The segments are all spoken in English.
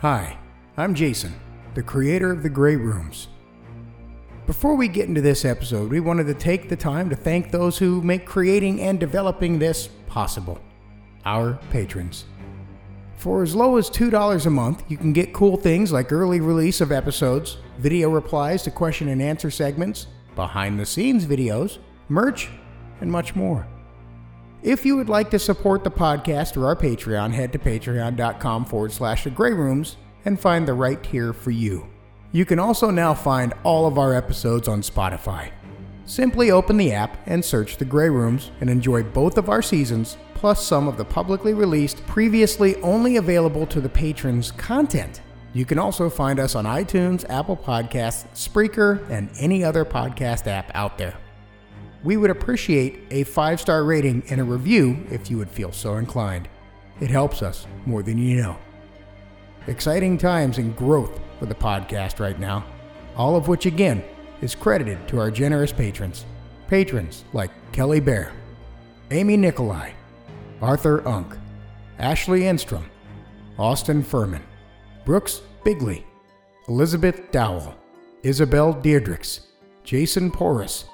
Hi, I'm Jason, the creator of the Grey Rooms. Before we get into this episode, we wanted to take the time to thank those who make creating and developing this possible our patrons. For as low as $2 a month, you can get cool things like early release of episodes, video replies to question and answer segments, behind the scenes videos, merch, and much more. If you would like to support the podcast or our Patreon, head to patreon.com forward slash the Grey Rooms and find the right tier for you. You can also now find all of our episodes on Spotify. Simply open the app and search the Grey Rooms and enjoy both of our seasons, plus some of the publicly released, previously only available to the patrons content. You can also find us on iTunes, Apple Podcasts, Spreaker, and any other podcast app out there. We would appreciate a five star rating and a review if you would feel so inclined. It helps us more than you know. Exciting times and growth for the podcast right now, all of which again is credited to our generous patrons. Patrons like Kelly Bear, Amy Nikolai, Arthur Unk, Ashley Enstrom, Austin Furman, Brooks Bigley, Elizabeth Dowell, Isabel Deirdricks, Jason Porras,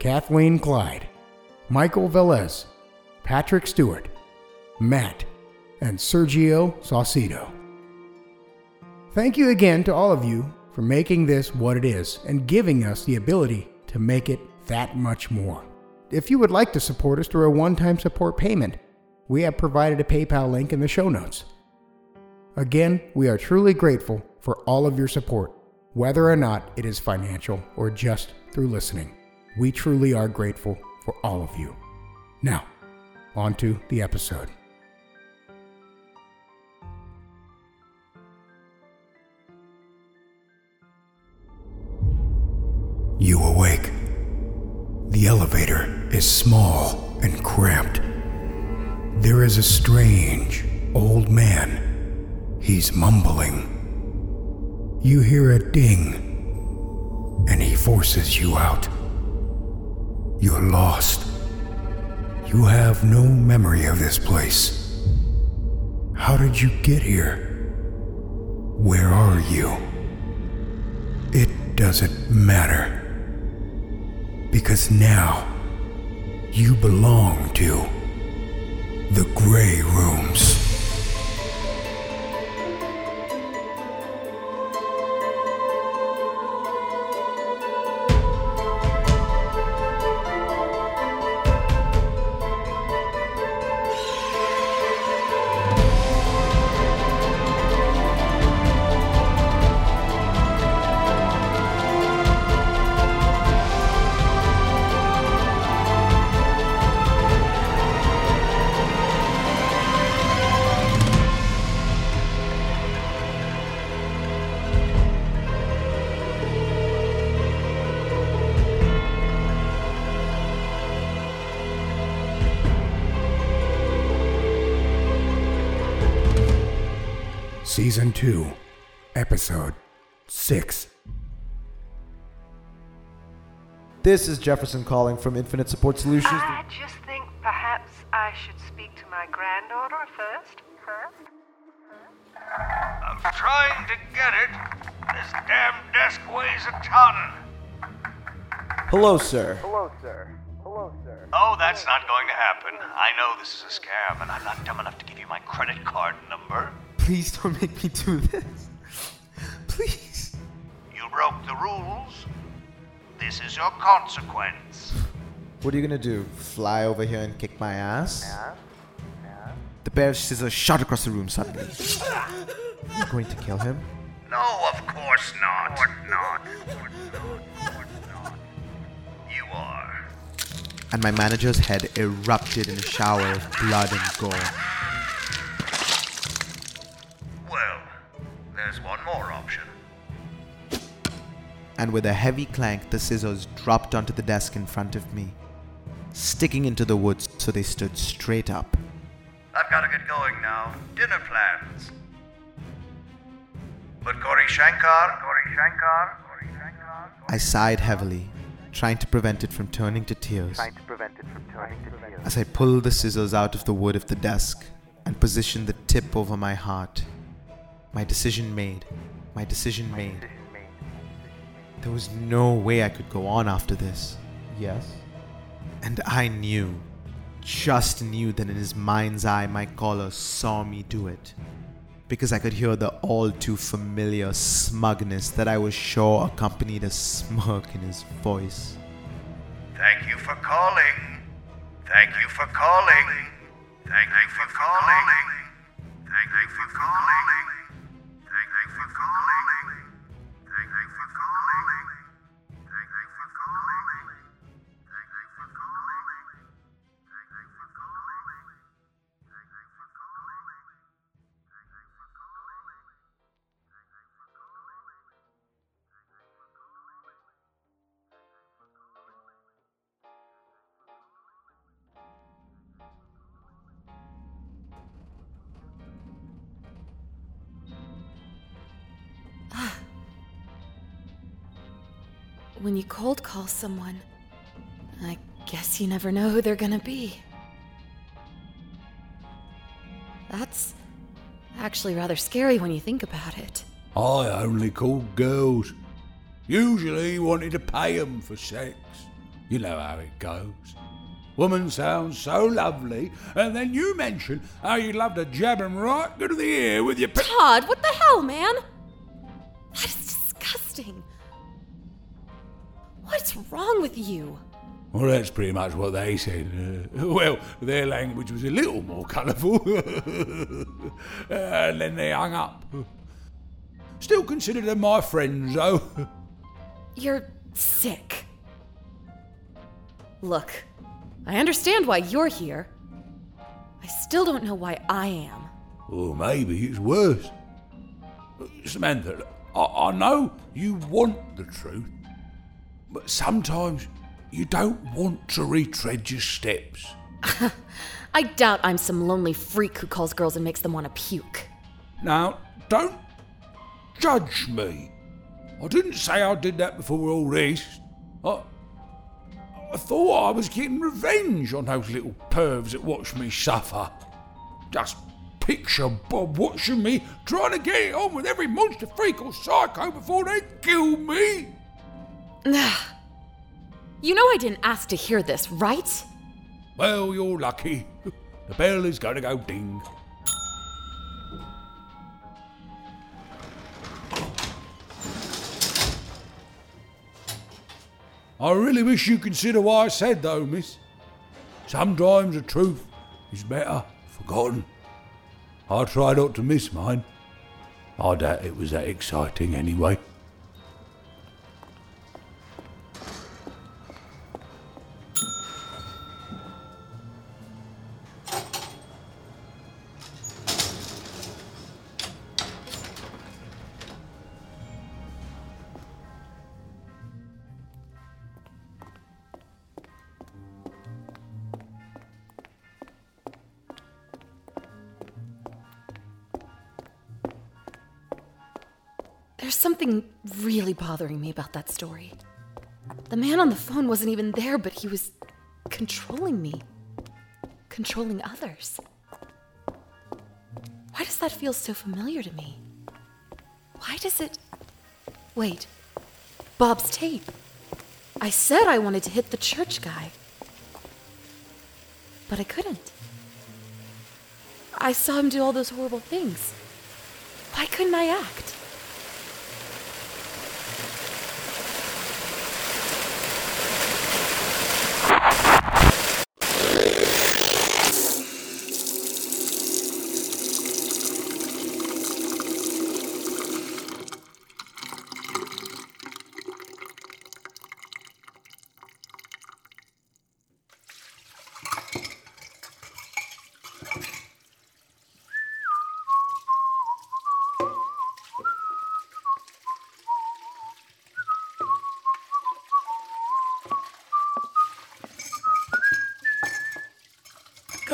Kathleen Clyde, Michael Velez, Patrick Stewart, Matt, and Sergio Saucedo. Thank you again to all of you for making this what it is and giving us the ability to make it that much more. If you would like to support us through a one time support payment, we have provided a PayPal link in the show notes. Again, we are truly grateful for all of your support, whether or not it is financial or just through listening. We truly are grateful for all of you. Now, on to the episode. You awake. The elevator is small and cramped. There is a strange old man. He's mumbling. You hear a ding, and he forces you out. You're lost. You have no memory of this place. How did you get here? Where are you? It doesn't matter. Because now you belong to the Grey Rooms. Season 2, Episode 6. This is Jefferson calling from Infinite Support Solutions. I just think perhaps I should speak to my granddaughter first. First? I'm trying to get it. This damn desk weighs a ton. Hello, sir. Hello, sir. Hello, sir. Oh, that's not going to happen. I know this is a scam, and I'm not dumb enough to give you my credit card number. Please don't make me do this. Please. You broke the rules. This is your consequence. What are you gonna do? Fly over here and kick my ass? Yeah. yeah. The bear of scissors shot across the room suddenly. You're going to kill him? No, of course not. Of course not. Of course not. Of course not. You are. And my manager's head erupted in a shower of blood and gore. There's one more option. And with a heavy clank, the scissors dropped onto the desk in front of me, sticking into the wood so they stood straight up. I've got to get going now. Dinner plans. But Gauri Shankar, Gauri Shankar, Gauri Shankar. I sighed heavily, trying to prevent it from turning to tears. As I pulled the scissors out of the wood of the desk and positioned the tip over my heart, My decision made. My decision made. There was no way I could go on after this. Yes? And I knew, just knew that in his mind's eye, my caller saw me do it. Because I could hear the all too familiar smugness that I was sure accompanied a smirk in his voice. Thank you for calling. Thank you for calling. Thank you for calling. Thank you for calling. When you cold call someone, I guess you never know who they're gonna be. That's actually rather scary when you think about it. I only called girls. Usually wanted to pay 'em for sex. You know how it goes. Woman sounds so lovely, and then you mention how you'd love to jab 'em right good into the ear with your. P- Todd, what the hell, man? What's wrong with you? well, that's pretty much what they said. Uh, well, their language was a little more colourful. and then they hung up. Still consider them my friends, though. You're sick. Look, I understand why you're here. I still don't know why I am. Or maybe it's worse. Samantha, I, I know you want the truth, but sometimes you don't want to retread your steps. I doubt I'm some lonely freak who calls girls and makes them want to puke. Now, don't judge me. I didn't say I did that before all this. I, I thought I was getting revenge on those little pervs that watched me suffer. Just picture Bob watching me trying to get it on with every monster freak or psycho before they kill me. You know I didn't ask to hear this, right? Well, you're lucky. The bell is going to go ding. I really wish you'd consider what I said, though, miss. Sometimes the truth is better forgotten. I try not to miss mine. I doubt it was that exciting anyway. Bothering me about that story. The man on the phone wasn't even there, but he was controlling me, controlling others. Why does that feel so familiar to me? Why does it. Wait, Bob's tape. I said I wanted to hit the church guy, but I couldn't. I saw him do all those horrible things. Why couldn't I act?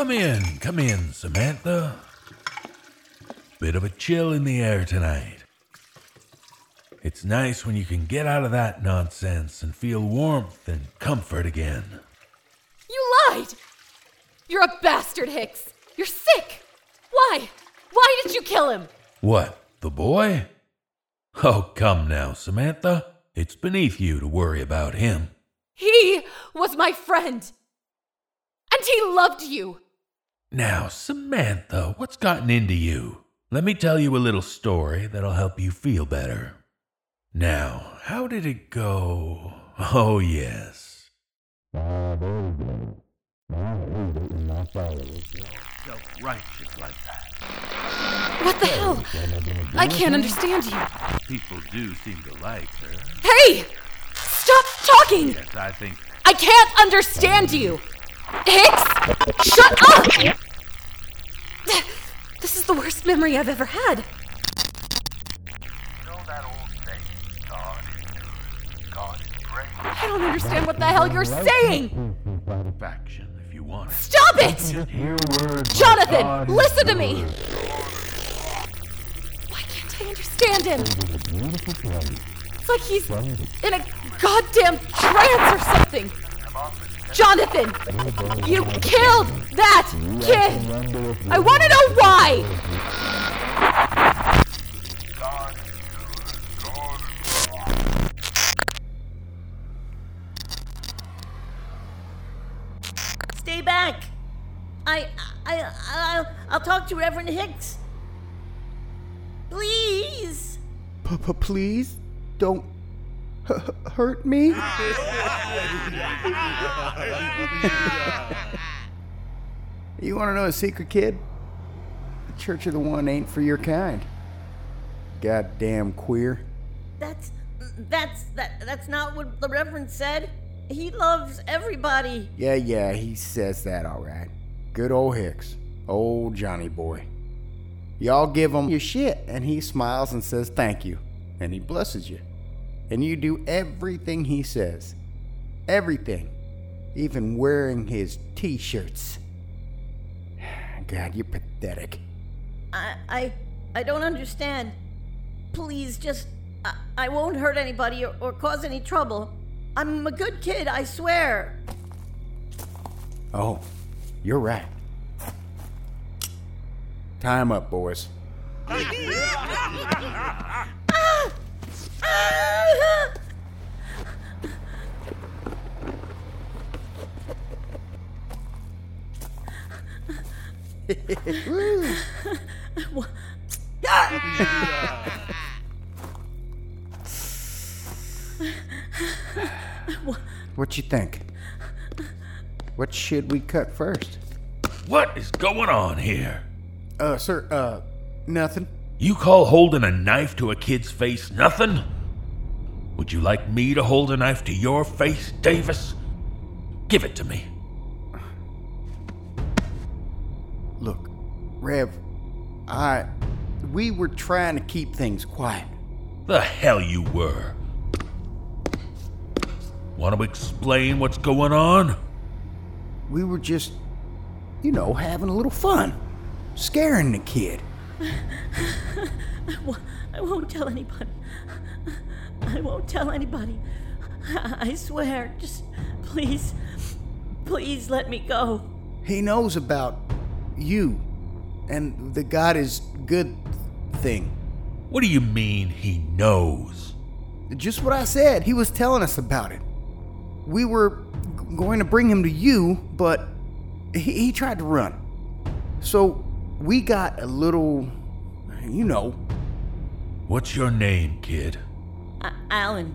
Come in, come in, Samantha. Bit of a chill in the air tonight. It's nice when you can get out of that nonsense and feel warmth and comfort again. You lied! You're a bastard, Hicks! You're sick! Why? Why did you kill him? What, the boy? Oh, come now, Samantha. It's beneath you to worry about him. He was my friend. And he loved you. Now, Samantha, what's gotten into you? Let me tell you a little story that'll help you feel better. Now, how did it go? Oh, yes. Self-righteous like that. What the hell? I can't understand you. People do seem to like her. Hey! Stop talking! Yes, I think I can't understand you! Hicks! Shut up! This is the worst memory I've ever had. You know that old saying, God is good, God is great. I don't understand what the hell you're saying! faction if you want it. Stop it! Jonathan, listen to me! Why can't I understand him? It's like he's in a goddamn trance or something! Jonathan! You killed that kid! I want to know why! Stay back. I, I, I'll, I'll talk to Reverend Hicks. Please. Papa, please don't h- h- hurt me. you want to know a secret, kid? The Church of the One ain't for your kind. Goddamn queer. That's, that's, that, that's not what the Reverend said. He loves everybody. Yeah, yeah, he says that all right. Good old Hicks. Old Johnny boy. Y'all give him your shit, and he smiles and says thank you. And he blesses you. And you do everything he says. Everything. Even wearing his t shirts. God, you're pathetic. I, I, I don't understand. Please, just, I, I won't hurt anybody or, or cause any trouble. I'm a good kid, I swear. Oh, you're right. Time up, boys. What you think? What should we cut first? What is going on here? Uh, sir, uh, nothing. You call holding a knife to a kid's face nothing? Would you like me to hold a knife to your face, Davis? Give it to me. Look, Rev, I. We were trying to keep things quiet. The hell you were. Want to explain what's going on? We were just, you know, having a little fun. Scaring the kid. I I won't tell anybody. I won't tell anybody. I swear. Just please, please let me go. He knows about you and the God is good thing. What do you mean he knows? Just what I said. He was telling us about it. We were g- going to bring him to you, but he, he tried to run. So we got a little, you know, What's your name, kid? A- Alan,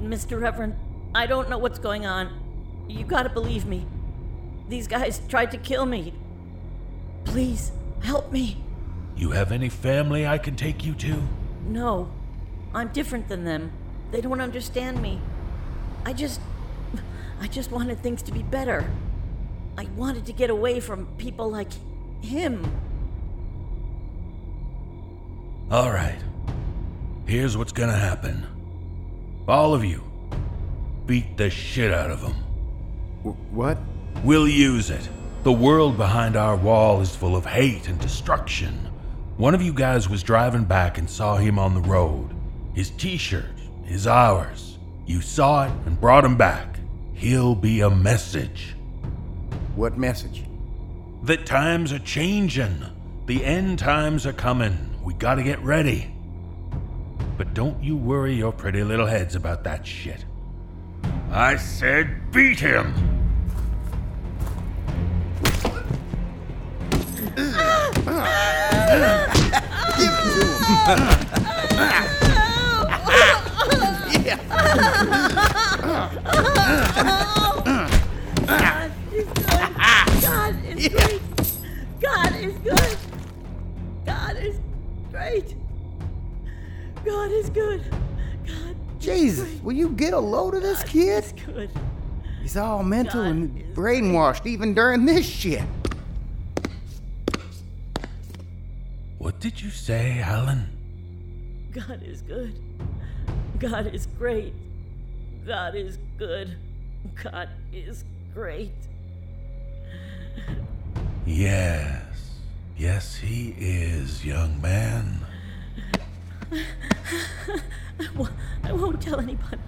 Mr. Reverend, I don't know what's going on. You gotta believe me. These guys tried to kill me. Please, help me. You have any family I can take you to? No, I'm different than them. They don't understand me. I just. I just wanted things to be better. I wanted to get away from people like him. All right. Here's what's gonna happen. All of you, beat the shit out of him. wh- what? We'll use it. The world behind our wall is full of hate and destruction. One of you guys was driving back and saw him on the road. His t shirt is ours. You saw it and brought him back. He'll be a message What message? that times are changing. The end times are coming. We gotta get ready. But don't you worry your pretty little heads about that shit. I said beat him! God is good. God is great. God is good. God Jesus, will you get a load of this kid? is good. He's all mental God and is brainwashed even during this shit. What did you say, Alan? God is good. God is great. God is good. God is great. Yes. Yes, he is, young man. I wo- I won't tell anybody.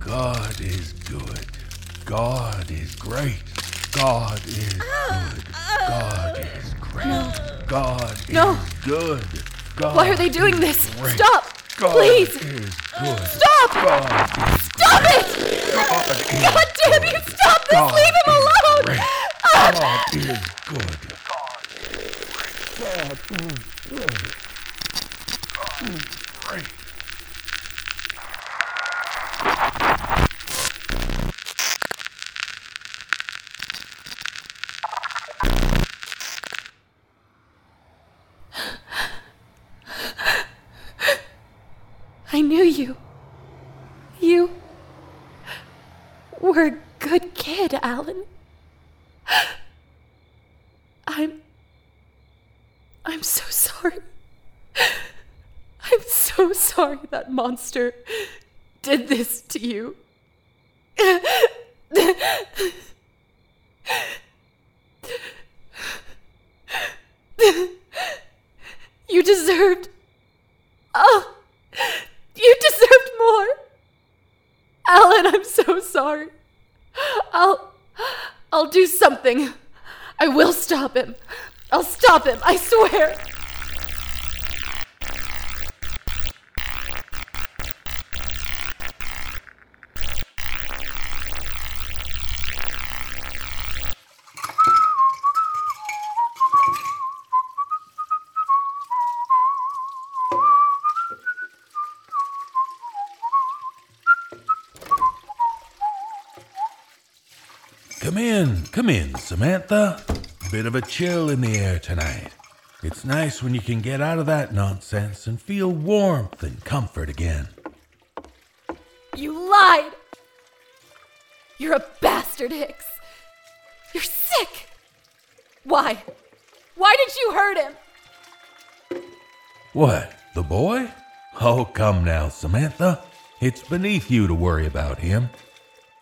God is good. God is great. God is good. God is great. God No. good. God Why are they doing this? great. Stop! God Please! is. Stop! God is Stop it! God is God damn you! Stop this! Leave him alone! great. God is good. God is good. God is great. I knew you. You were a good kid, Alan. I'm. I'm so sorry. I'm so sorry that monster did this to you. You deserved. Oh, you deserved more. Alan, I'm so sorry. I'll. I'll do something. I will stop him. I'll stop him, I swear. Come in, Samantha. Bit of a chill in the air tonight. It's nice when you can get out of that nonsense and feel warmth and comfort again. You lied. You're a bastard, Hicks. You're sick. Why? Why did you hurt him? What, the boy? Oh, come now, Samantha. It's beneath you to worry about him.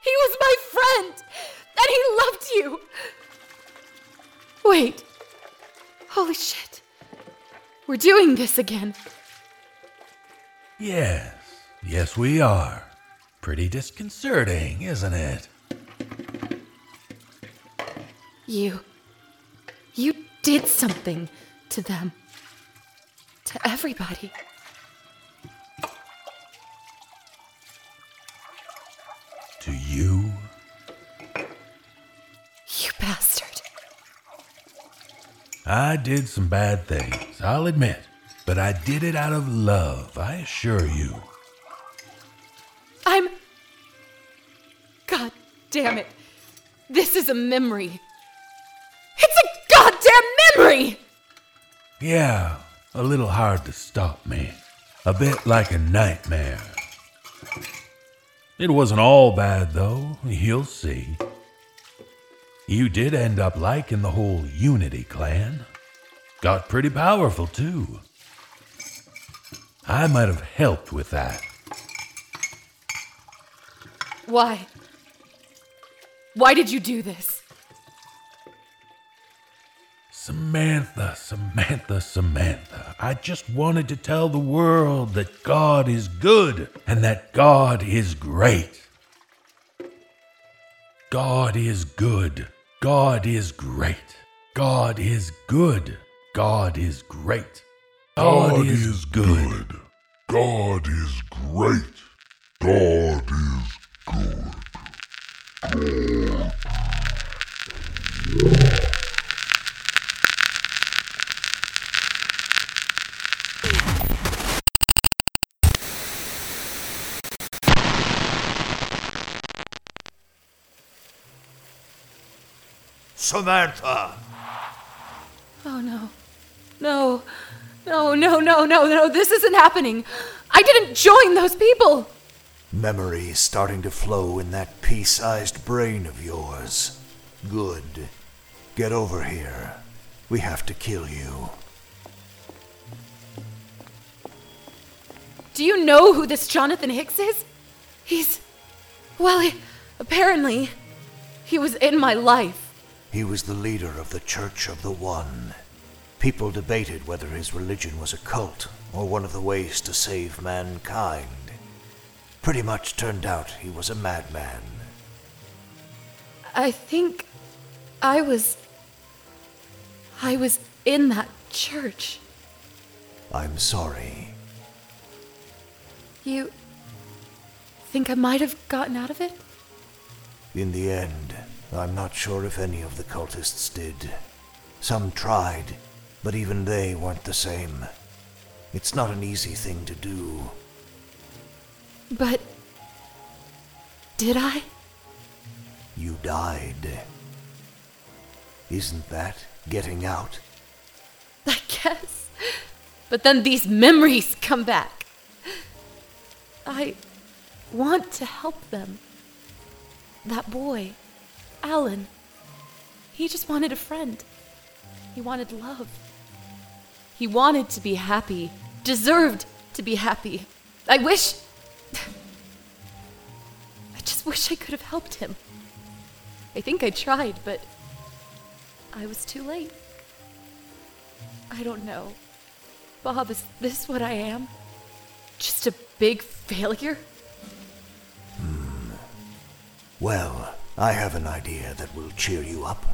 He was my friend, and he loved you. Wait. Holy shit. We're doing this again. Yes, yes, we are. Pretty disconcerting, isn't it? You. You did something to them. To everybody. I did some bad things, I'll admit. But I did it out of love, I assure you. I'm. God damn it. This is a memory. It's a goddamn memory! Yeah, a little hard to stop me. A bit like a nightmare. It wasn't all bad, though, you'll see. You did end up liking the whole Unity clan. Got pretty powerful, too. I might have helped with that. Why? Why did you do this? Samantha, Samantha, Samantha, I just wanted to tell the world that God is good and that God is great. God is good. God is great. God is good. God is great. God is good. God is great. God is good. Samantha! Oh no. No. No, no, no, no, no. This isn't happening. I didn't join those people. Memory is starting to flow in that pea sized brain of yours. Good. Get over here. We have to kill you. Do you know who this Jonathan Hicks is? He's. Well, he, apparently, he was in my life. He was the leader of the Church of the One. People debated whether his religion was a cult or one of the ways to save mankind. Pretty much turned out he was a madman. I think I was. I was in that church. I'm sorry. You. think I might have gotten out of it? In the end, I'm not sure if any of the cultists did. Some tried, but even they weren't the same. It's not an easy thing to do. But. Did I? You died. Isn't that getting out? I guess. But then these memories come back. I want to help them. That boy, Alan, he just wanted a friend. He wanted love. He wanted to be happy, deserved to be happy. I wish. I just wish I could have helped him. I think I tried, but I was too late. I don't know. Bob, is this what I am? Just a big failure? Hmm. Well, I have an idea that will cheer you up.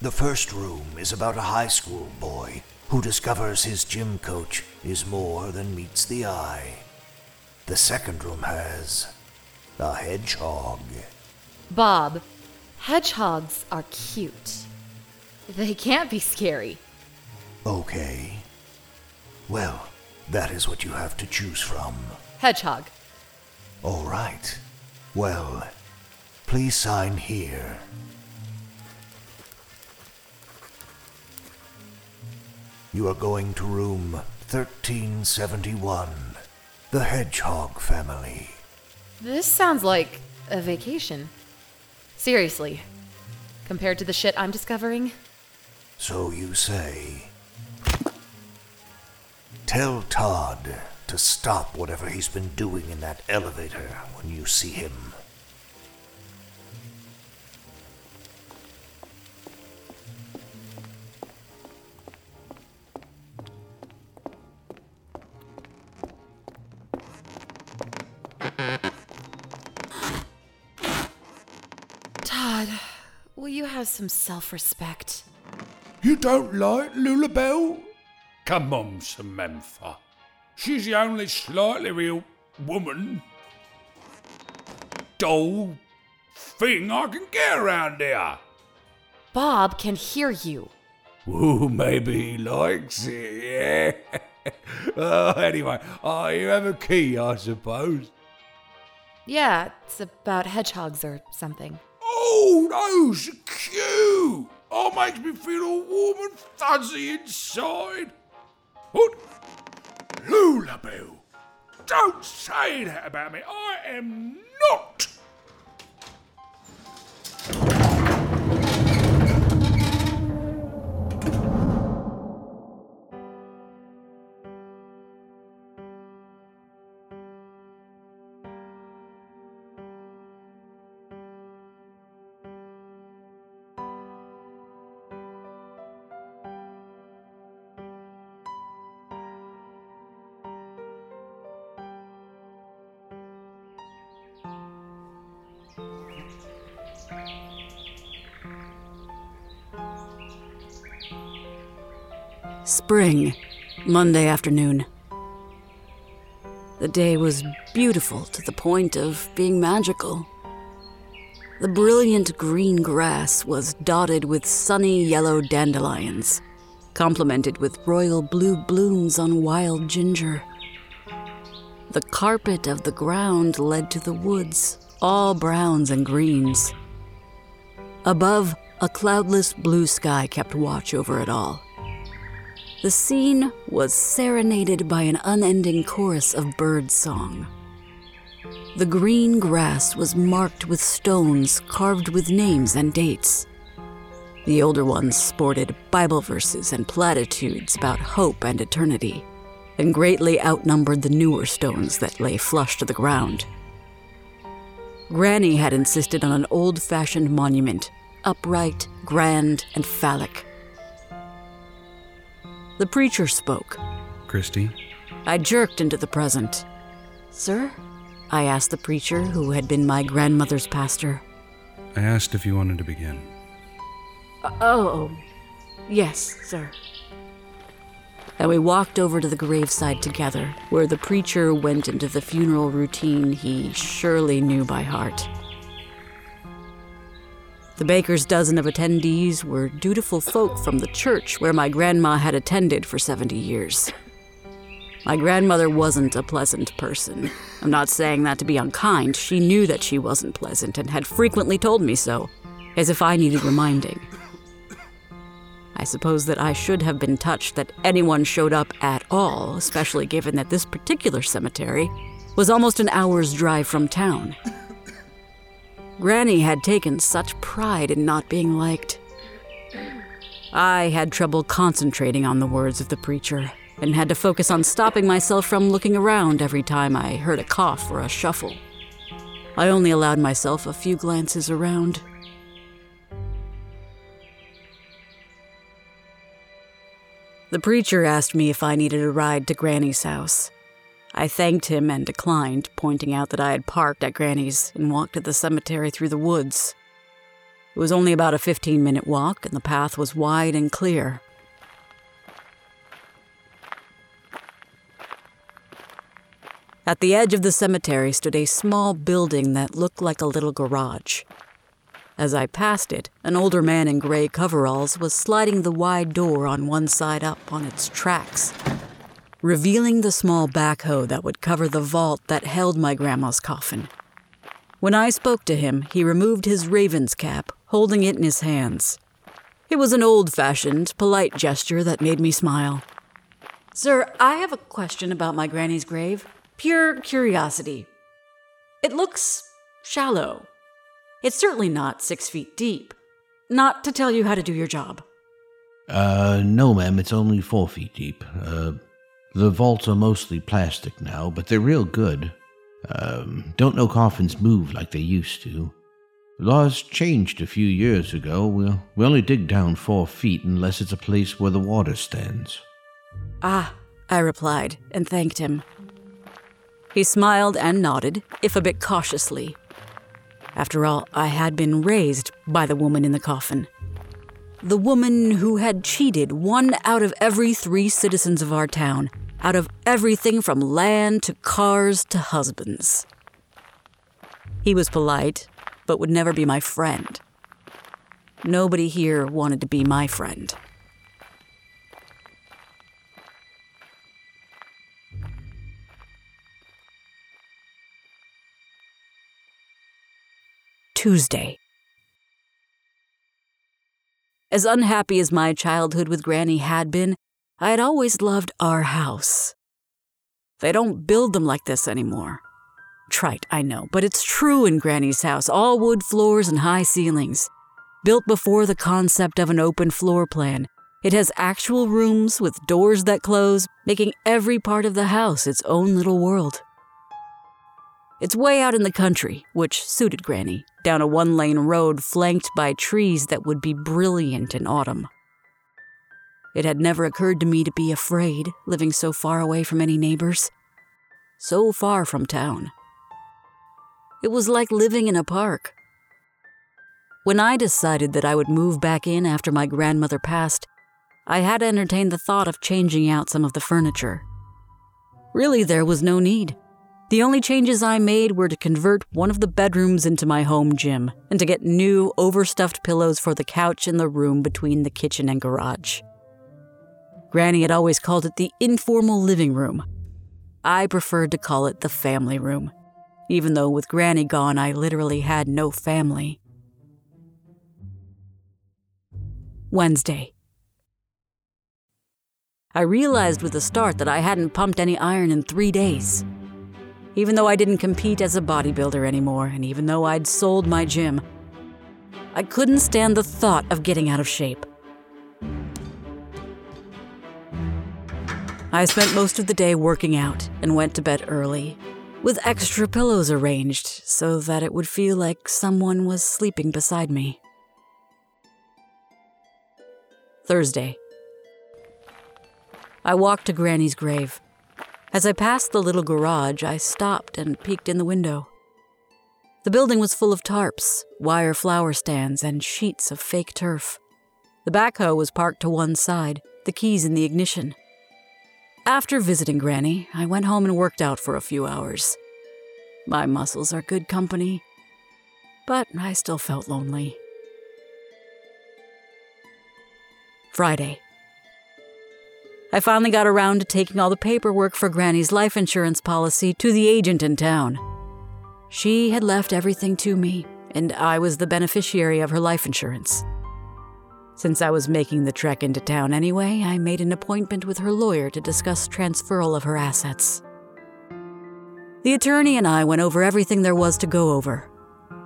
The first room is about a high school boy who discovers his gym coach is more than meets the eye. The second room has a hedgehog. Bob, hedgehogs are cute. They can't be scary. Okay. Well, that is what you have to choose from. Hedgehog. All right. Well, please sign here. You are going to room 1371, the Hedgehog family. This sounds like a vacation. Seriously. Compared to the shit I'm discovering? So you say. Tell Todd to stop whatever he's been doing in that elevator when you see him. Todd, will you have some self respect? You don't like Lulabelle? Come on, Samantha. She's the only slightly real woman, doll, thing I can get around here. Bob can hear you. Ooh, maybe he likes it, yeah. oh, anyway, oh, you have a key, I suppose. Yeah, it's about hedgehogs or something. Oh, those are cute. Oh, makes me feel all warm and fuzzy inside. What? Lulabelle. Don't say that about me. I am not. Spring, Monday afternoon. The day was beautiful to the point of being magical. The brilliant green grass was dotted with sunny yellow dandelions, complemented with royal blue blooms on wild ginger. The carpet of the ground led to the woods, all browns and greens. Above, a cloudless blue sky kept watch over it all. The scene was serenaded by an unending chorus of bird song. The green grass was marked with stones carved with names and dates. The older ones sported Bible verses and platitudes about hope and eternity, and greatly outnumbered the newer stones that lay flush to the ground. Granny had insisted on an old fashioned monument, upright, grand, and phallic. The preacher spoke. Christy? I jerked into the present. Sir? I asked the preacher who had been my grandmother's pastor. I asked if you wanted to begin. Uh, oh, yes, sir. And we walked over to the graveside together, where the preacher went into the funeral routine he surely knew by heart. The baker's dozen of attendees were dutiful folk from the church where my grandma had attended for 70 years. My grandmother wasn't a pleasant person. I'm not saying that to be unkind. She knew that she wasn't pleasant and had frequently told me so, as if I needed reminding. I suppose that I should have been touched that anyone showed up at all, especially given that this particular cemetery was almost an hour's drive from town. Granny had taken such pride in not being liked. I had trouble concentrating on the words of the preacher and had to focus on stopping myself from looking around every time I heard a cough or a shuffle. I only allowed myself a few glances around. The preacher asked me if I needed a ride to Granny's house. I thanked him and declined, pointing out that I had parked at Granny's and walked to the cemetery through the woods. It was only about a 15 minute walk, and the path was wide and clear. At the edge of the cemetery stood a small building that looked like a little garage. As I passed it, an older man in gray coveralls was sliding the wide door on one side up on its tracks revealing the small backhoe that would cover the vault that held my grandma's coffin. When I spoke to him, he removed his raven's cap, holding it in his hands. It was an old fashioned, polite gesture that made me smile. Sir, I have a question about my granny's grave. Pure curiosity. It looks shallow. It's certainly not six feet deep. Not to tell you how to do your job. Uh, no, ma'am, it's only four feet deep. Uh, the vaults are mostly plastic now, but they're real good. Um, don't know coffins move like they used to. Laws changed a few years ago. We'll, we only dig down four feet unless it's a place where the water stands. Ah, I replied and thanked him. He smiled and nodded, if a bit cautiously. After all, I had been raised by the woman in the coffin. The woman who had cheated one out of every three citizens of our town out of everything from land to cars to husbands. He was polite, but would never be my friend. Nobody here wanted to be my friend. Tuesday. As unhappy as my childhood with Granny had been, I had always loved our house. They don't build them like this anymore. Trite, I know, but it's true in Granny's house all wood floors and high ceilings. Built before the concept of an open floor plan, it has actual rooms with doors that close, making every part of the house its own little world. It's way out in the country, which suited Granny, down a one lane road flanked by trees that would be brilliant in autumn. It had never occurred to me to be afraid, living so far away from any neighbors, so far from town. It was like living in a park. When I decided that I would move back in after my grandmother passed, I had entertained the thought of changing out some of the furniture. Really, there was no need. The only changes I made were to convert one of the bedrooms into my home gym and to get new overstuffed pillows for the couch in the room between the kitchen and garage. Granny had always called it the informal living room. I preferred to call it the family room, even though with Granny gone, I literally had no family. Wednesday. I realized with a start that I hadn't pumped any iron in three days. Even though I didn't compete as a bodybuilder anymore, and even though I'd sold my gym, I couldn't stand the thought of getting out of shape. I spent most of the day working out and went to bed early, with extra pillows arranged so that it would feel like someone was sleeping beside me. Thursday. I walked to Granny's grave. As I passed the little garage, I stopped and peeked in the window. The building was full of tarps, wire flower stands, and sheets of fake turf. The backhoe was parked to one side, the keys in the ignition. After visiting Granny, I went home and worked out for a few hours. My muscles are good company, but I still felt lonely. Friday. I finally got around to taking all the paperwork for Granny's life insurance policy to the agent in town. She had left everything to me, and I was the beneficiary of her life insurance. Since I was making the trek into town anyway, I made an appointment with her lawyer to discuss transferal of her assets. The attorney and I went over everything there was to go over.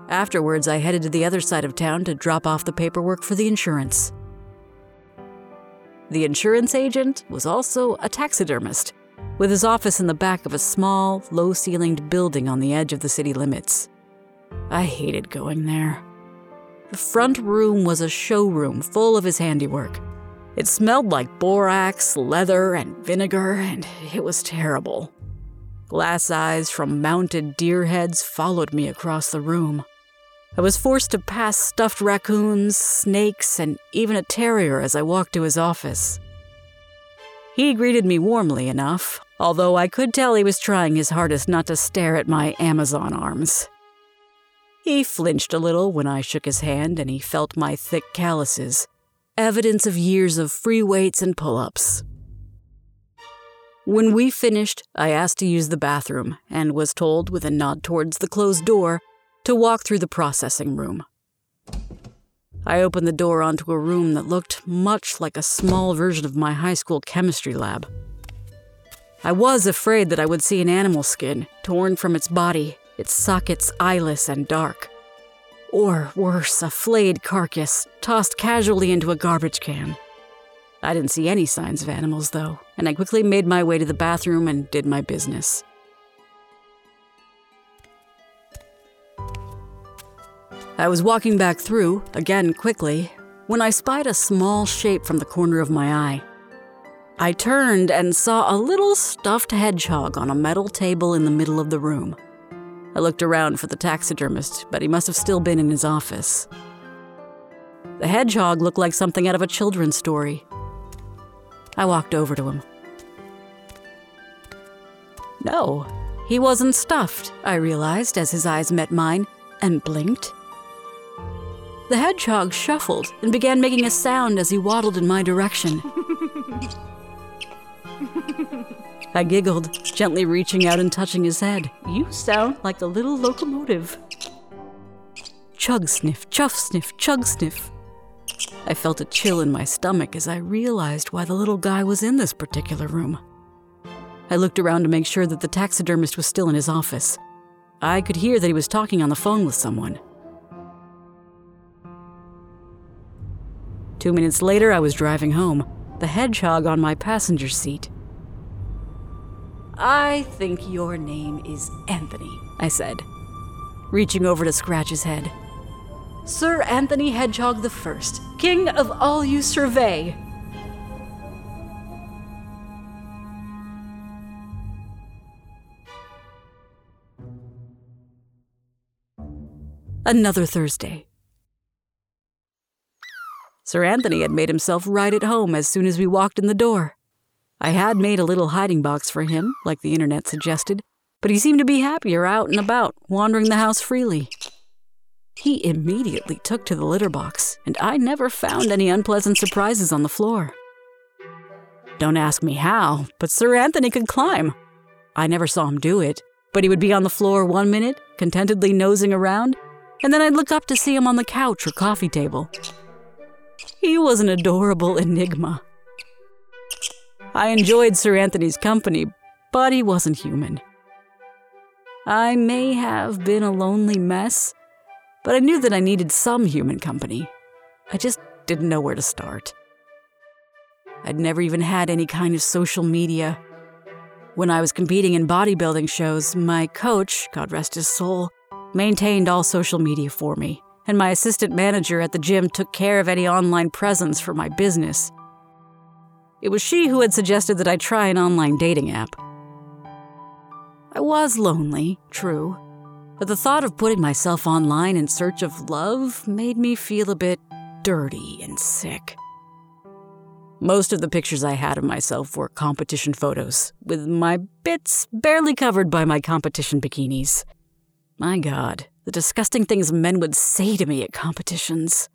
Afterwards, I headed to the other side of town to drop off the paperwork for the insurance. The insurance agent was also a taxidermist, with his office in the back of a small, low ceilinged building on the edge of the city limits. I hated going there. The front room was a showroom full of his handiwork. It smelled like borax, leather, and vinegar, and it was terrible. Glass eyes from mounted deer heads followed me across the room. I was forced to pass stuffed raccoons, snakes, and even a terrier as I walked to his office. He greeted me warmly enough, although I could tell he was trying his hardest not to stare at my Amazon arms. He flinched a little when I shook his hand and he felt my thick calluses, evidence of years of free weights and pull ups. When we finished, I asked to use the bathroom and was told, with a nod towards the closed door, to walk through the processing room. I opened the door onto a room that looked much like a small version of my high school chemistry lab. I was afraid that I would see an animal skin torn from its body, its sockets eyeless and dark. Or worse, a flayed carcass tossed casually into a garbage can. I didn't see any signs of animals, though, and I quickly made my way to the bathroom and did my business. I was walking back through, again quickly, when I spied a small shape from the corner of my eye. I turned and saw a little stuffed hedgehog on a metal table in the middle of the room. I looked around for the taxidermist, but he must have still been in his office. The hedgehog looked like something out of a children's story. I walked over to him. No, he wasn't stuffed, I realized as his eyes met mine and blinked. The hedgehog shuffled and began making a sound as he waddled in my direction. I giggled, gently reaching out and touching his head. You sound like a little locomotive. Chug sniff, chuff sniff, chug sniff. I felt a chill in my stomach as I realized why the little guy was in this particular room. I looked around to make sure that the taxidermist was still in his office. I could hear that he was talking on the phone with someone. Two minutes later, I was driving home, the hedgehog on my passenger seat. I think your name is Anthony, I said, reaching over to scratch his head. Sir Anthony Hedgehog the First, King of all you survey. Another Thursday. Sir Anthony had made himself right at home as soon as we walked in the door. I had made a little hiding box for him, like the internet suggested, but he seemed to be happier out and about, wandering the house freely. He immediately took to the litter box, and I never found any unpleasant surprises on the floor. Don't ask me how, but Sir Anthony could climb. I never saw him do it, but he would be on the floor one minute, contentedly nosing around, and then I'd look up to see him on the couch or coffee table. He was an adorable enigma. I enjoyed Sir Anthony's company, but he wasn't human. I may have been a lonely mess, but I knew that I needed some human company. I just didn't know where to start. I'd never even had any kind of social media. When I was competing in bodybuilding shows, my coach, God rest his soul, maintained all social media for me, and my assistant manager at the gym took care of any online presence for my business. It was she who had suggested that I try an online dating app. I was lonely, true, but the thought of putting myself online in search of love made me feel a bit dirty and sick. Most of the pictures I had of myself were competition photos, with my bits barely covered by my competition bikinis. My God, the disgusting things men would say to me at competitions.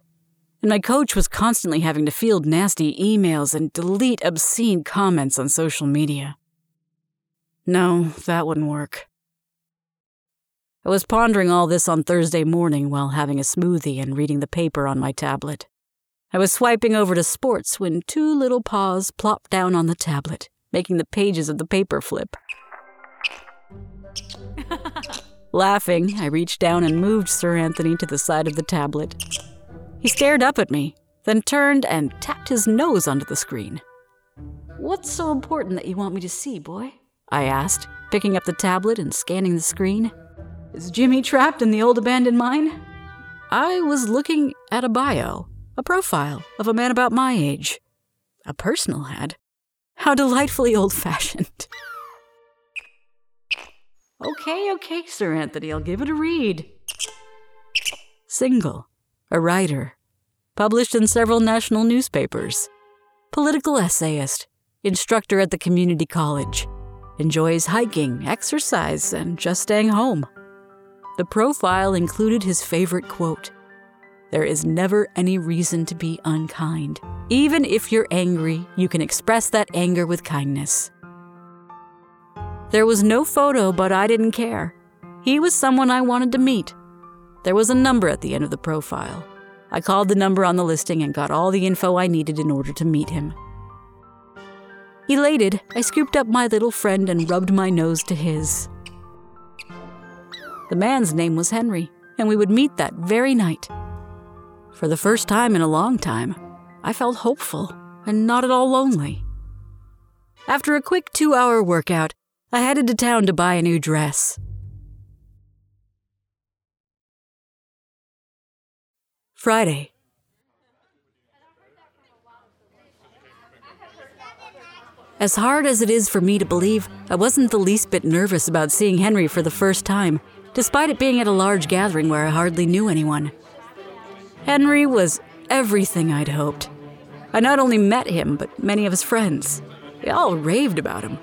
And my coach was constantly having to field nasty emails and delete obscene comments on social media. No, that wouldn't work. I was pondering all this on Thursday morning while having a smoothie and reading the paper on my tablet. I was swiping over to sports when two little paws plopped down on the tablet, making the pages of the paper flip. Laughing, I reached down and moved Sir Anthony to the side of the tablet. He stared up at me, then turned and tapped his nose onto the screen. What's so important that you want me to see, boy? I asked, picking up the tablet and scanning the screen. Is Jimmy trapped in the old abandoned mine? I was looking at a bio, a profile of a man about my age. A personal ad. How delightfully old fashioned. okay, okay, Sir Anthony, I'll give it a read. Single, a writer, published in several national newspapers, political essayist, instructor at the community college, enjoys hiking, exercise, and just staying home. The profile included his favorite quote There is never any reason to be unkind. Even if you're angry, you can express that anger with kindness. There was no photo, but I didn't care. He was someone I wanted to meet. There was a number at the end of the profile. I called the number on the listing and got all the info I needed in order to meet him. Elated, I scooped up my little friend and rubbed my nose to his. The man's name was Henry, and we would meet that very night. For the first time in a long time, I felt hopeful and not at all lonely. After a quick two hour workout, I headed to town to buy a new dress. Friday. As hard as it is for me to believe, I wasn't the least bit nervous about seeing Henry for the first time, despite it being at a large gathering where I hardly knew anyone. Henry was everything I'd hoped. I not only met him, but many of his friends. They all raved about him.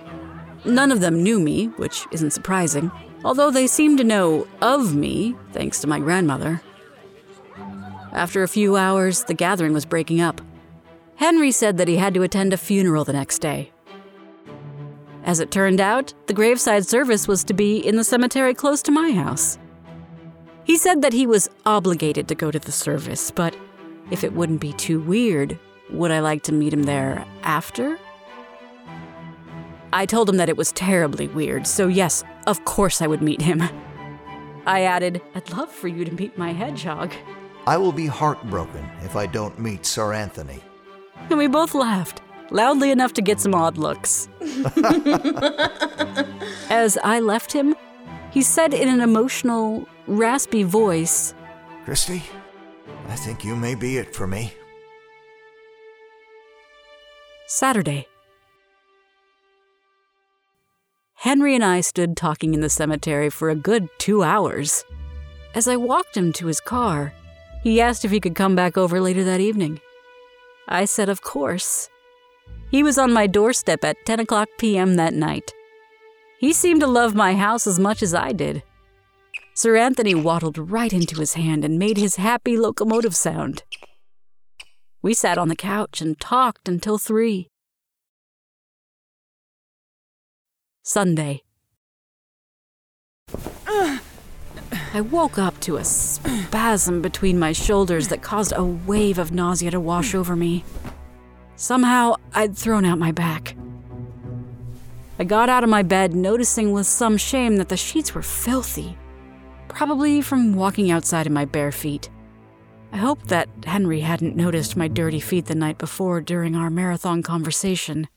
None of them knew me, which isn't surprising, although they seemed to know of me, thanks to my grandmother. After a few hours, the gathering was breaking up. Henry said that he had to attend a funeral the next day. As it turned out, the graveside service was to be in the cemetery close to my house. He said that he was obligated to go to the service, but if it wouldn't be too weird, would I like to meet him there after? I told him that it was terribly weird, so yes, of course I would meet him. I added, I'd love for you to meet my hedgehog. I will be heartbroken if I don't meet Sir Anthony. And we both laughed, loudly enough to get some odd looks. As I left him, he said in an emotional, raspy voice, Christy, I think you may be it for me. Saturday. Henry and I stood talking in the cemetery for a good two hours. As I walked him to his car, he asked if he could come back over later that evening. I said, Of course. He was on my doorstep at 10 o'clock p.m. that night. He seemed to love my house as much as I did. Sir Anthony waddled right into his hand and made his happy locomotive sound. We sat on the couch and talked until three. Sunday. I woke up to a spasm between my shoulders that caused a wave of nausea to wash over me. Somehow, I'd thrown out my back. I got out of my bed, noticing with some shame that the sheets were filthy, probably from walking outside in my bare feet. I hoped that Henry hadn't noticed my dirty feet the night before during our marathon conversation.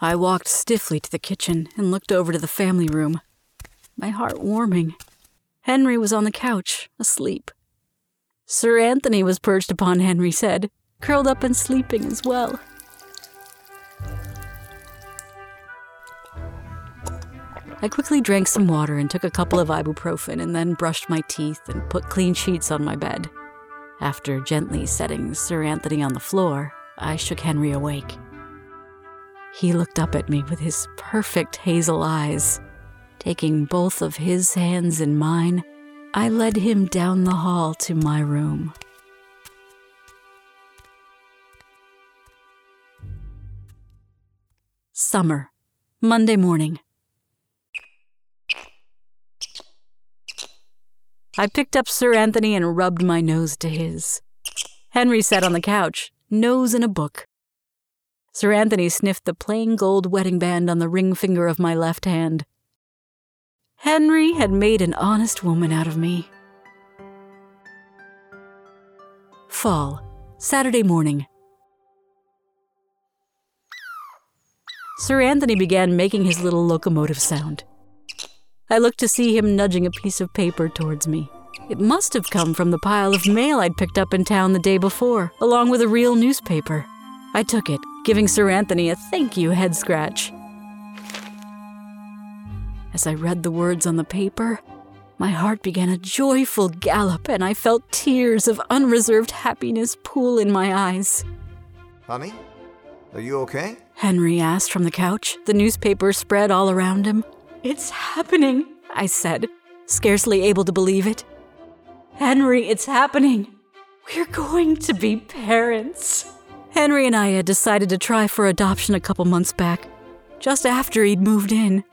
I walked stiffly to the kitchen and looked over to the family room, my heart warming. Henry was on the couch, asleep. Sir Anthony was perched upon Henry's head, curled up and sleeping as well. I quickly drank some water and took a couple of ibuprofen and then brushed my teeth and put clean sheets on my bed. After gently setting Sir Anthony on the floor, I shook Henry awake. He looked up at me with his perfect hazel eyes. Taking both of his hands in mine, I led him down the hall to my room. Summer, Monday morning. I picked up Sir Anthony and rubbed my nose to his. Henry sat on the couch, nose in a book. Sir Anthony sniffed the plain gold wedding band on the ring finger of my left hand. Henry had made an honest woman out of me. Fall, Saturday morning. Sir Anthony began making his little locomotive sound. I looked to see him nudging a piece of paper towards me. It must have come from the pile of mail I'd picked up in town the day before, along with a real newspaper. I took it, giving Sir Anthony a thank you head scratch. As I read the words on the paper, my heart began a joyful gallop, and I felt tears of unreserved happiness pool in my eyes. Honey, are you okay? Henry asked from the couch, the newspaper spread all around him. It's happening, I said, scarcely able to believe it. Henry, it's happening. We're going to be parents. Henry and I had decided to try for adoption a couple months back, just after he'd moved in.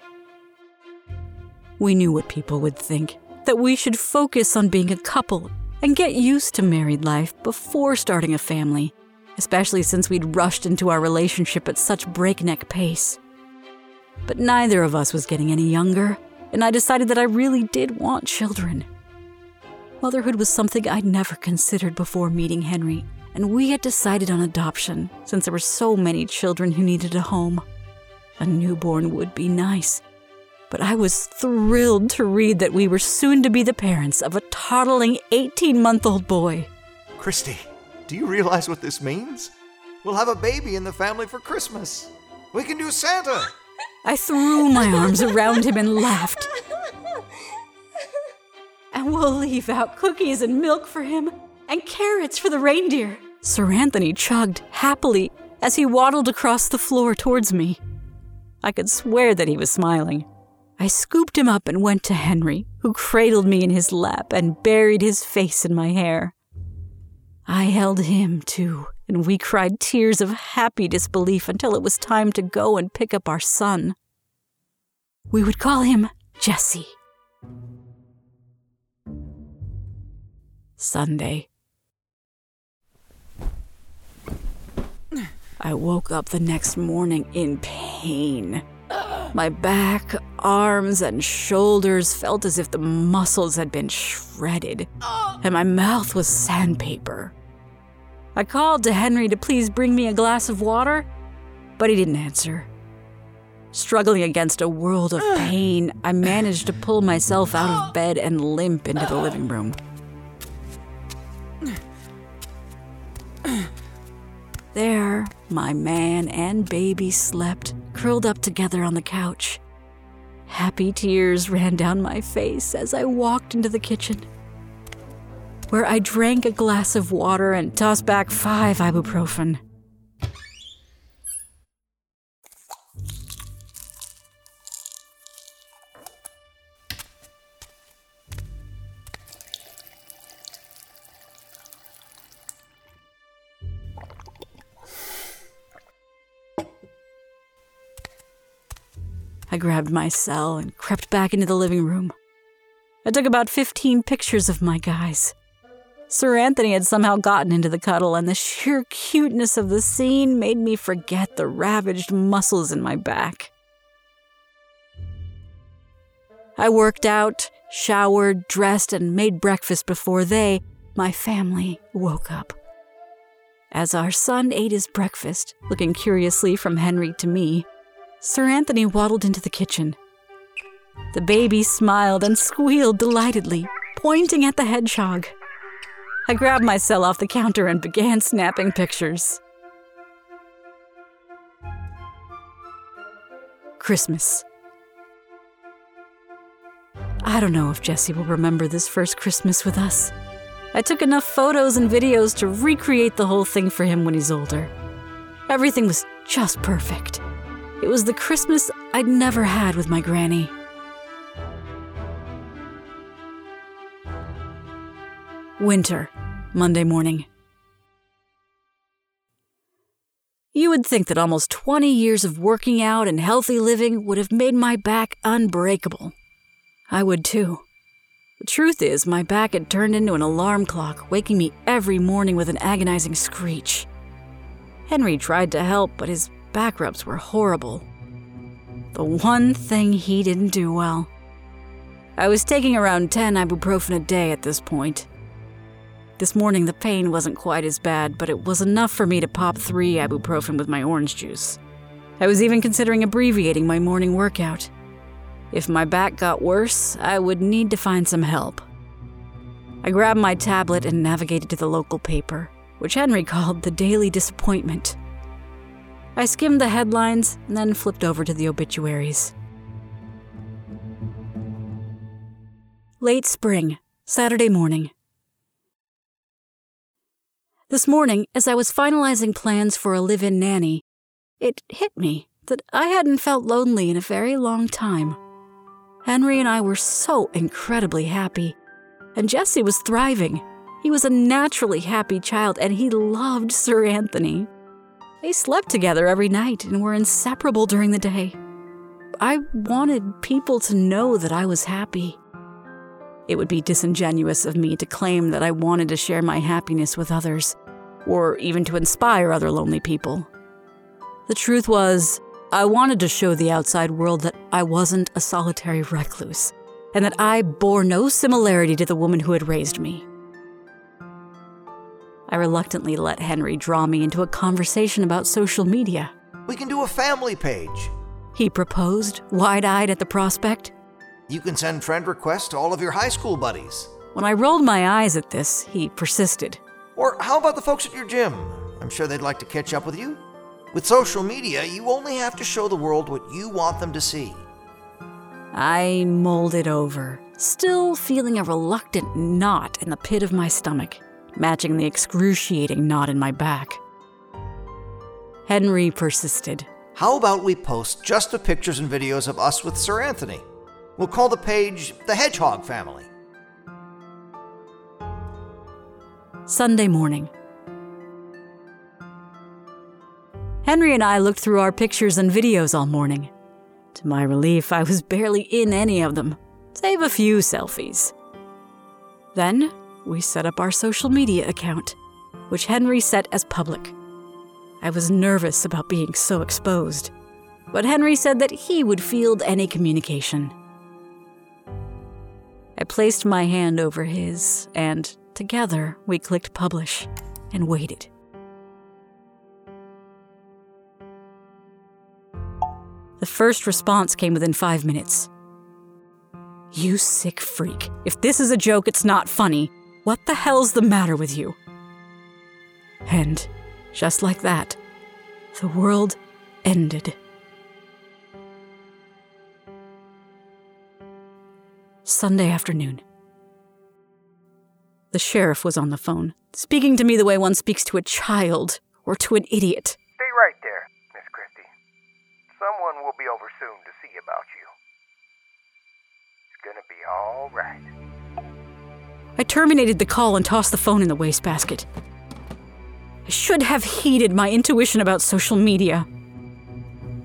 We knew what people would think that we should focus on being a couple and get used to married life before starting a family, especially since we'd rushed into our relationship at such breakneck pace. But neither of us was getting any younger, and I decided that I really did want children. Motherhood was something I'd never considered before meeting Henry, and we had decided on adoption since there were so many children who needed a home. A newborn would be nice, but I was thrilled to read that we were soon to be the parents of a toddling 18 month old boy. Christy, do you realize what this means? We'll have a baby in the family for Christmas. We can do Santa. I threw my arms around him and laughed. And we'll leave out cookies and milk for him and carrots for the reindeer. Sir Anthony chugged happily as he waddled across the floor towards me. I could swear that he was smiling. I scooped him up and went to Henry, who cradled me in his lap and buried his face in my hair. I held him too, and we cried tears of happy disbelief until it was time to go and pick up our son. We would call him Jesse. Sunday. I woke up the next morning in pain. My back, arms, and shoulders felt as if the muscles had been shredded, and my mouth was sandpaper. I called to Henry to please bring me a glass of water, but he didn't answer. Struggling against a world of pain, I managed to pull myself out of bed and limp into the living room. There, my man and baby slept, curled up together on the couch. Happy tears ran down my face as I walked into the kitchen. where I drank a glass of water and tossed back five ibuprofen. I grabbed my cell and crept back into the living room. I took about 15 pictures of my guys. Sir Anthony had somehow gotten into the cuddle, and the sheer cuteness of the scene made me forget the ravaged muscles in my back. I worked out, showered, dressed, and made breakfast before they, my family, woke up. As our son ate his breakfast, looking curiously from Henry to me, Sir Anthony waddled into the kitchen. The baby smiled and squealed delightedly, pointing at the hedgehog. I grabbed my cell off the counter and began snapping pictures. Christmas. I don't know if Jesse will remember this first Christmas with us. I took enough photos and videos to recreate the whole thing for him when he's older. Everything was just perfect. It was the Christmas I'd never had with my granny. Winter, Monday morning. You would think that almost 20 years of working out and healthy living would have made my back unbreakable. I would too. The truth is, my back had turned into an alarm clock, waking me every morning with an agonizing screech. Henry tried to help, but his back rubs were horrible. The one thing he didn't do well. I was taking around 10 ibuprofen a day at this point. This morning, the pain wasn't quite as bad, but it was enough for me to pop three ibuprofen with my orange juice. I was even considering abbreviating my morning workout. If my back got worse, I would need to find some help. I grabbed my tablet and navigated to the local paper, which Henry called the Daily Disappointment. I skimmed the headlines and then flipped over to the obituaries. Late spring, Saturday morning. This morning, as I was finalizing plans for a live in nanny, it hit me that I hadn't felt lonely in a very long time. Henry and I were so incredibly happy, and Jesse was thriving. He was a naturally happy child, and he loved Sir Anthony. They slept together every night and were inseparable during the day. I wanted people to know that I was happy. It would be disingenuous of me to claim that I wanted to share my happiness with others, or even to inspire other lonely people. The truth was, I wanted to show the outside world that I wasn't a solitary recluse, and that I bore no similarity to the woman who had raised me. I reluctantly let Henry draw me into a conversation about social media. We can do a family page. He proposed, wide eyed at the prospect. You can send friend requests to all of your high school buddies. When I rolled my eyes at this, he persisted. Or how about the folks at your gym? I'm sure they'd like to catch up with you. With social media, you only have to show the world what you want them to see. I mulled it over, still feeling a reluctant knot in the pit of my stomach, matching the excruciating knot in my back. Henry persisted. How about we post just the pictures and videos of us with Sir Anthony? We'll call the page The Hedgehog Family. Sunday morning. Henry and I looked through our pictures and videos all morning. To my relief, I was barely in any of them, save a few selfies. Then we set up our social media account, which Henry set as public. I was nervous about being so exposed, but Henry said that he would field any communication. I placed my hand over his, and together we clicked publish and waited. The first response came within five minutes. You sick freak. If this is a joke, it's not funny. What the hell's the matter with you? And just like that, the world ended. Sunday afternoon. The sheriff was on the phone, speaking to me the way one speaks to a child or to an idiot. Stay right there, Miss Christy. Someone will be over soon to see about you. It's gonna be all right. I terminated the call and tossed the phone in the wastebasket. I should have heeded my intuition about social media.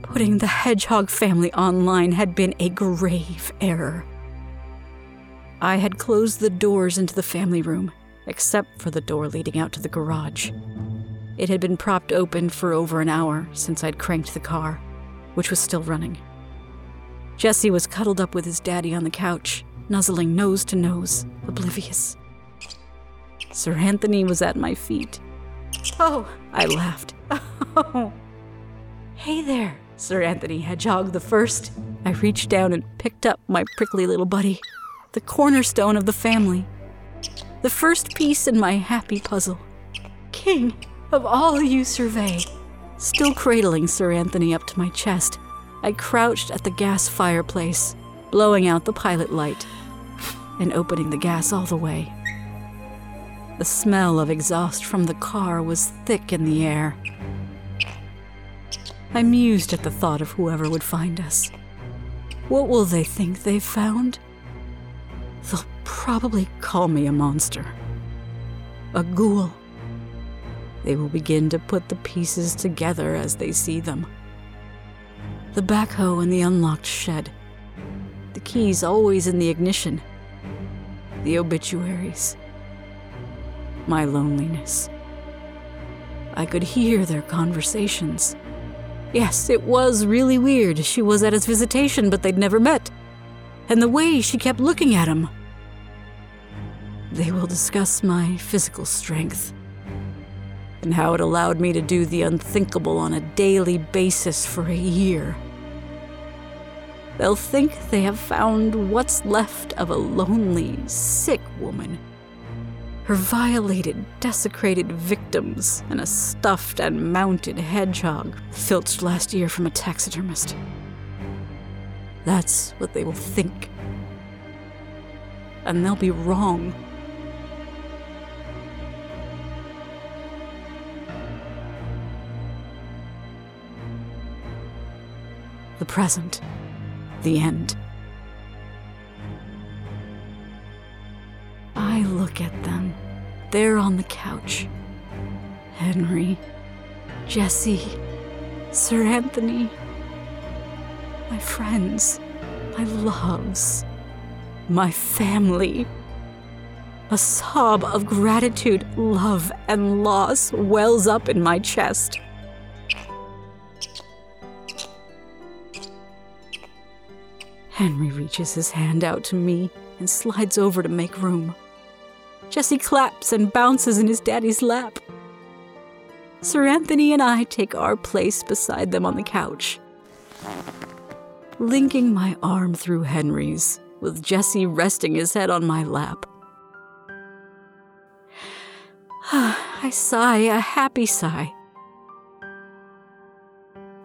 Putting the Hedgehog family online had been a grave error. I had closed the doors into the family room, except for the door leading out to the garage. It had been propped open for over an hour since I'd cranked the car, which was still running. Jesse was cuddled up with his daddy on the couch, nuzzling nose to nose, oblivious. Sir Anthony was at my feet. Oh, I laughed. Oh. Hey there, Sir Anthony Hedgehog the First. I reached down and picked up my prickly little buddy, the cornerstone of the family, the first piece in my happy puzzle. King of all you survey. Still cradling Sir Anthony up to my chest, I crouched at the gas fireplace, blowing out the pilot light and opening the gas all the way. The smell of exhaust from the car was thick in the air. I mused at the thought of whoever would find us. What will they think they've found? They'll probably call me a monster. A ghoul. They will begin to put the pieces together as they see them. The backhoe in the unlocked shed. The keys always in the ignition. The obituaries. My loneliness. I could hear their conversations. Yes, it was really weird. She was at his visitation, but they'd never met. And the way she kept looking at him. They will discuss my physical strength and how it allowed me to do the unthinkable on a daily basis for a year. They'll think they have found what's left of a lonely, sick woman. Her violated, desecrated victims and a stuffed and mounted hedgehog filched last year from a taxidermist. That's what they will think. And they'll be wrong. the present, the end. I look at them, there on the couch. Henry, Jesse, Sir Anthony, my friends, my loves, my family. A sob of gratitude, love, and loss wells up in my chest. Henry reaches his hand out to me and slides over to make room. Jesse claps and bounces in his daddy's lap. Sir Anthony and I take our place beside them on the couch. Linking my arm through Henry's, with Jesse resting his head on my lap. I sigh a happy sigh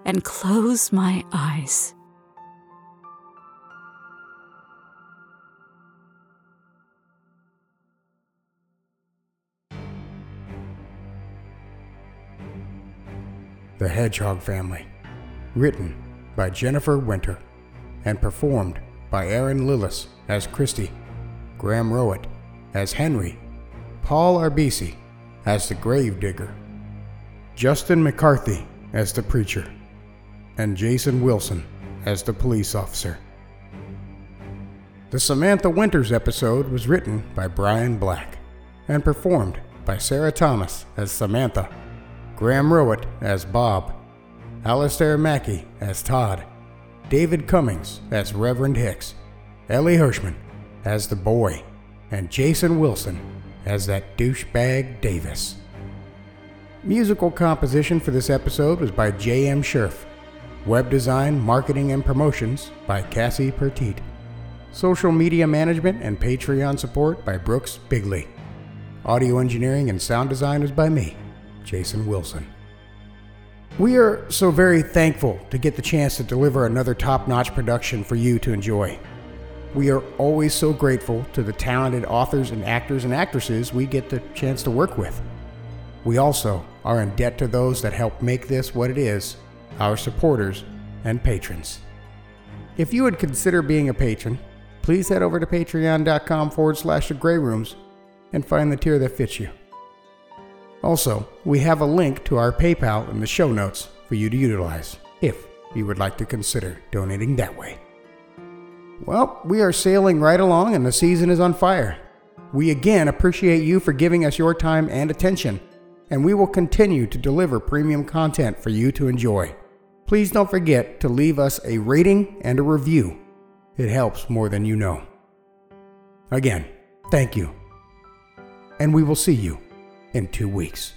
and close my eyes. The Hedgehog Family. Written by Jennifer Winter and performed by Erin Lillis as Christy, Graham Rowat as Henry, Paul Arbisi as the Grave Digger, Justin McCarthy as the Preacher, and Jason Wilson as the Police Officer. The Samantha Winters episode was written by Brian Black and performed by Sarah Thomas as Samantha. Graham Rowat as Bob, Alistair Mackey as Todd, David Cummings as Reverend Hicks, Elie Hirschman as the boy, and Jason Wilson as that douchebag Davis. Musical composition for this episode was by J.M. Scherf. Web design, marketing, and promotions by Cassie Pertit. Social media management and Patreon support by Brooks Bigley. Audio engineering and sound design is by me, Jason Wilson. We are so very thankful to get the chance to deliver another top notch production for you to enjoy. We are always so grateful to the talented authors and actors and actresses we get the chance to work with. We also are in debt to those that help make this what it is our supporters and patrons. If you would consider being a patron, please head over to patreon.com forward slash the grey rooms and find the tier that fits you. Also, we have a link to our PayPal in the show notes for you to utilize if you would like to consider donating that way. Well, we are sailing right along and the season is on fire. We again appreciate you for giving us your time and attention, and we will continue to deliver premium content for you to enjoy. Please don't forget to leave us a rating and a review. It helps more than you know. Again, thank you. And we will see you in two weeks.